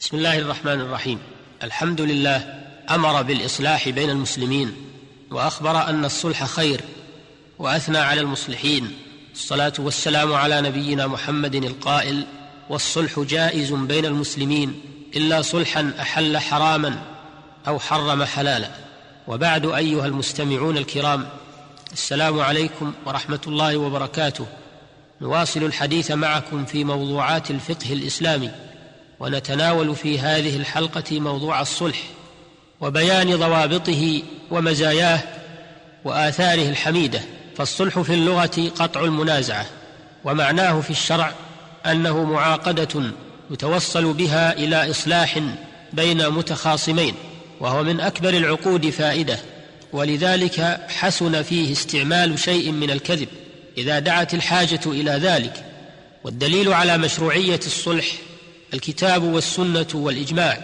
بسم الله الرحمن الرحيم. الحمد لله أمر بالإصلاح بين المسلمين وأخبر أن الصلح خير وأثنى على المصلحين. الصلاة والسلام على نبينا محمد القائل والصلح جائز بين المسلمين إلا صلحا أحل حراما أو حرم حلالا. وبعد أيها المستمعون الكرام السلام عليكم ورحمة الله وبركاته. نواصل الحديث معكم في موضوعات الفقه الإسلامي. ونتناول في هذه الحلقة موضوع الصلح وبيان ضوابطه ومزاياه وآثاره الحميدة فالصلح في اللغة قطع المنازعة ومعناه في الشرع أنه معاقدة يتوصل بها إلى إصلاح بين متخاصمين وهو من أكبر العقود فائدة ولذلك حسن فيه استعمال شيء من الكذب إذا دعت الحاجة إلى ذلك والدليل على مشروعية الصلح الكتاب والسنة والإجماع.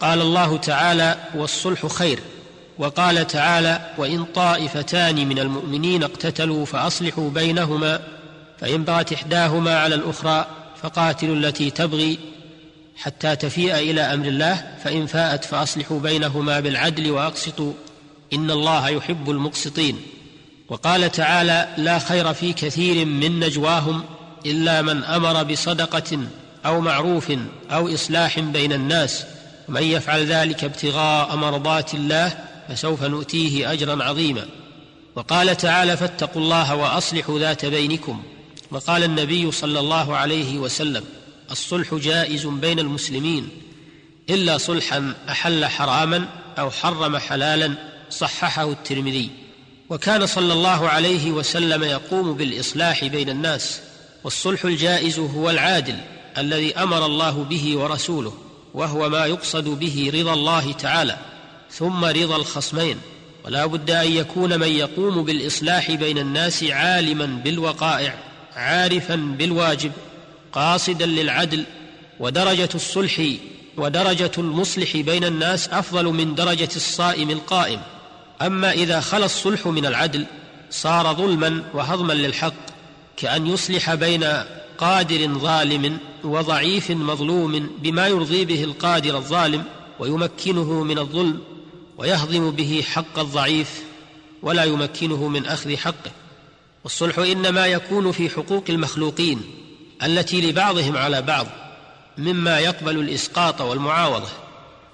قال الله تعالى والصلح خير. وقال تعالى وإن طائفتان من المؤمنين اقتتلوا فأصلحوا بينهما فإن بغت إحداهما على الأخرى فقاتلوا التي تبغي حتى تفيء إلى أمر الله فإن فاءت فأصلحوا بينهما بالعدل وأقسطوا إن الله يحب المقسطين. وقال تعالى لا خير في كثير من نجواهم إلا من أمر بصدقة أو معروف أو إصلاح بين الناس ومن يفعل ذلك ابتغاء مرضات الله فسوف نؤتيه أجرا عظيما. وقال تعالى فاتقوا الله وأصلحوا ذات بينكم. وقال النبي صلى الله عليه وسلم الصلح جائز بين المسلمين إلا صلحا أحل حراما أو حرم حلالا صححه الترمذي. وكان صلى الله عليه وسلم يقوم بالإصلاح بين الناس والصلح الجائز هو العادل. الذي أمر الله به ورسوله وهو ما يقصد به رضا الله تعالى ثم رضا الخصمين. ولا بد أن يكون من يقوم بالإصلاح بين الناس عالما بالوقائع عارفا بالواجب قاصدا للعدل ودرجة الصلح ودرجة المصلح بين الناس أفضل من درجة الصائم القائم. أما إذا خلا الصلح من العدل صار ظلما وهضما للحق كأن يصلح بين قادر ظالم وضعيف مظلوم بما يرضي به القادر الظالم ويمكنه من الظلم ويهضم به حق الضعيف ولا يمكنه من أخذ حقه. والصلح إنما يكون في حقوق المخلوقين التي لبعضهم على بعض مما يقبل الإسقاط والمعاوضة.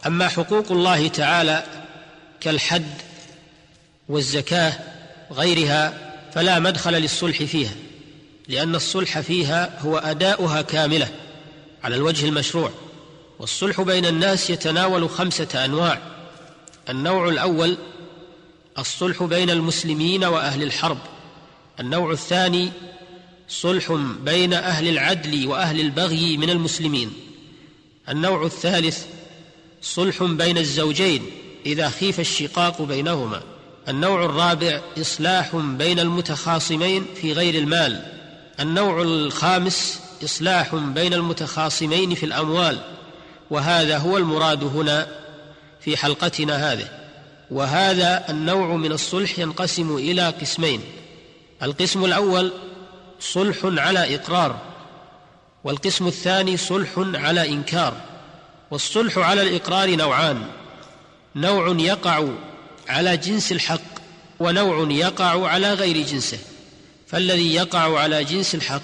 أما حقوق الله تعالى كالحد والزكاة غيرها فلا مدخل للصلح فيها. لأن الصلح فيها هو أداؤها كاملة على الوجه المشروع والصلح بين الناس يتناول خمسة أنواع. النوع الأول الصلح بين المسلمين وأهل الحرب. النوع الثاني صلح بين أهل العدل وأهل البغي من المسلمين. النوع الثالث صلح بين الزوجين إذا خيف الشقاق بينهما. النوع الرابع إصلاح بين المتخاصمين في غير المال. النوع الخامس إصلاح بين المتخاصمين في الأموال وهذا هو المراد هنا في حلقتنا هذه وهذا النوع من الصلح ينقسم إلى قسمين القسم الأول صلح على إقرار والقسم الثاني صلح على إنكار والصلح على الإقرار نوعان نوع يقع على جنس الحق ونوع يقع على غير جنسه. فالذي يقع على جنس الحق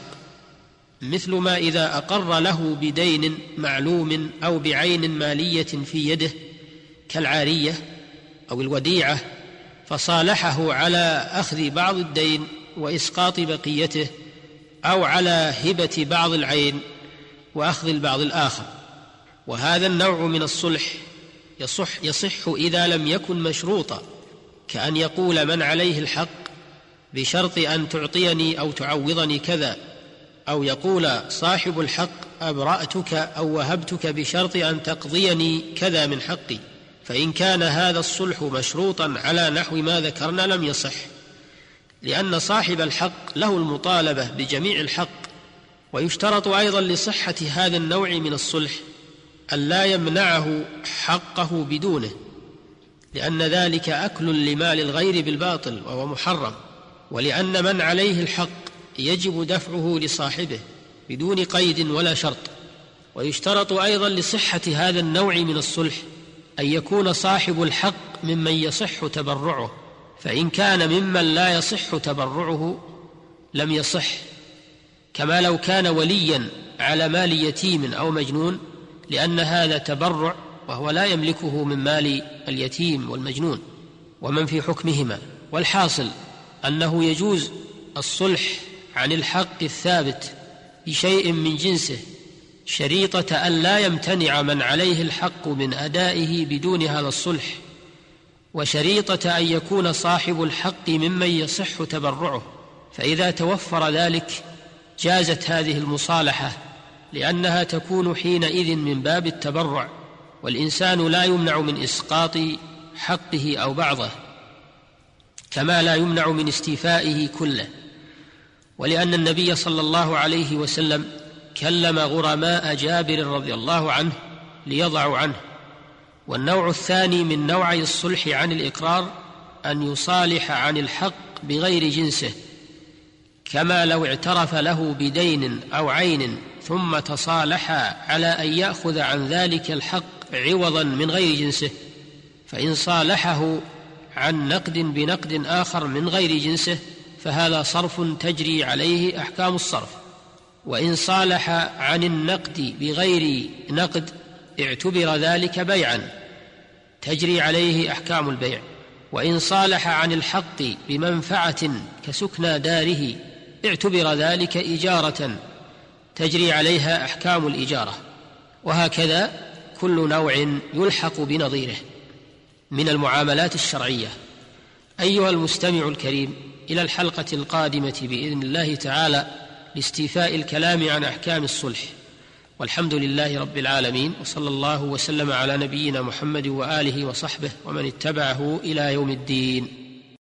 مثل ما إذا أقر له بدين معلوم أو بعين مالية في يده كالعارية أو الوديعة فصالحه على أخذ بعض الدين وإسقاط بقيته أو على هبة بعض العين وأخذ البعض الآخر. وهذا النوع من الصلح يصح يصح إذا لم يكن مشروطا كأن يقول من عليه الحق بشرط أن تعطيني أو تعوضني كذا أو يقول صاحب الحق أبرأتك أو وهبتك بشرط أن تقضيني كذا من حقي فإن كان هذا الصلح مشروطا على نحو ما ذكرنا لم يصح لأن صاحب الحق له المطالبة بجميع الحق ويشترط أيضا لصحة هذا النوع من الصلح أن لا يمنعه حقه بدونه لأن ذلك أكل لمال الغير بالباطل وهو محرم. ولأن من عليه الحق يجب دفعه لصاحبه بدون قيد ولا شرط. ويشترط أيضا لصحة هذا النوع من الصلح أن يكون صاحب الحق ممن يصح تبرعه. فإن كان ممن لا يصح تبرعه لم يصح. كما لو كان وليا على مال يتيم أو مجنون لأن هذا تبرع وهو لا يملكه من مال اليتيم والمجنون. ومن في حكمهما. والحاصل أنه يجوز الصلح عن الحق الثابت بشيء من جنسه شريطة أن لا يمتنع من عليه الحق من أدائه بدون هذا الصلح وشريطة أن يكون صاحب الحق ممن يصح تبرعه. فإذا توفر ذلك جازت هذه المصالحة لأنها تكون حينئذ من باب التبرع والإنسان لا يمنع من إسقاط حقه أو بعضه. كما لا يمنع من استيفائه كله. ولأن النبي صلى الله عليه وسلم كلم غرماء جابر رضي الله عنه ليضعوا عنه. والنوع الثاني من نوعي الصلح عن الإقرار أن يصالح عن الحق بغير جنسه كما لو اعترف له بدين أو عين ثم تصالحا على أن يأخذ عن ذلك الحق عوضا من غير جنسه فإن صالحه عن نقد بنقد آخر من غير جنسه فهذا صرف تجري عليه أحكام الصرف. وإن صالح عن النقد بغير نقد اعتبر ذلك بيعا تجري عليه أحكام البيع. وإن صالح عن الحق بمنفعة كسكنى داره اعتبر ذلك إجارة تجري عليها أحكام الإجارة. وهكذا كل نوع يلحق بنظيره. من المعاملات الشرعية. أيها المستمع الكريم إلى الحلقة القادمة بإذن الله تعالى لاستيفاء الكلام عن أحكام الصلح. والحمد لله رب العالمين وصلى الله وسلم على نبينا محمد وآله وصحبه ومن اتبعه إلى يوم الدين.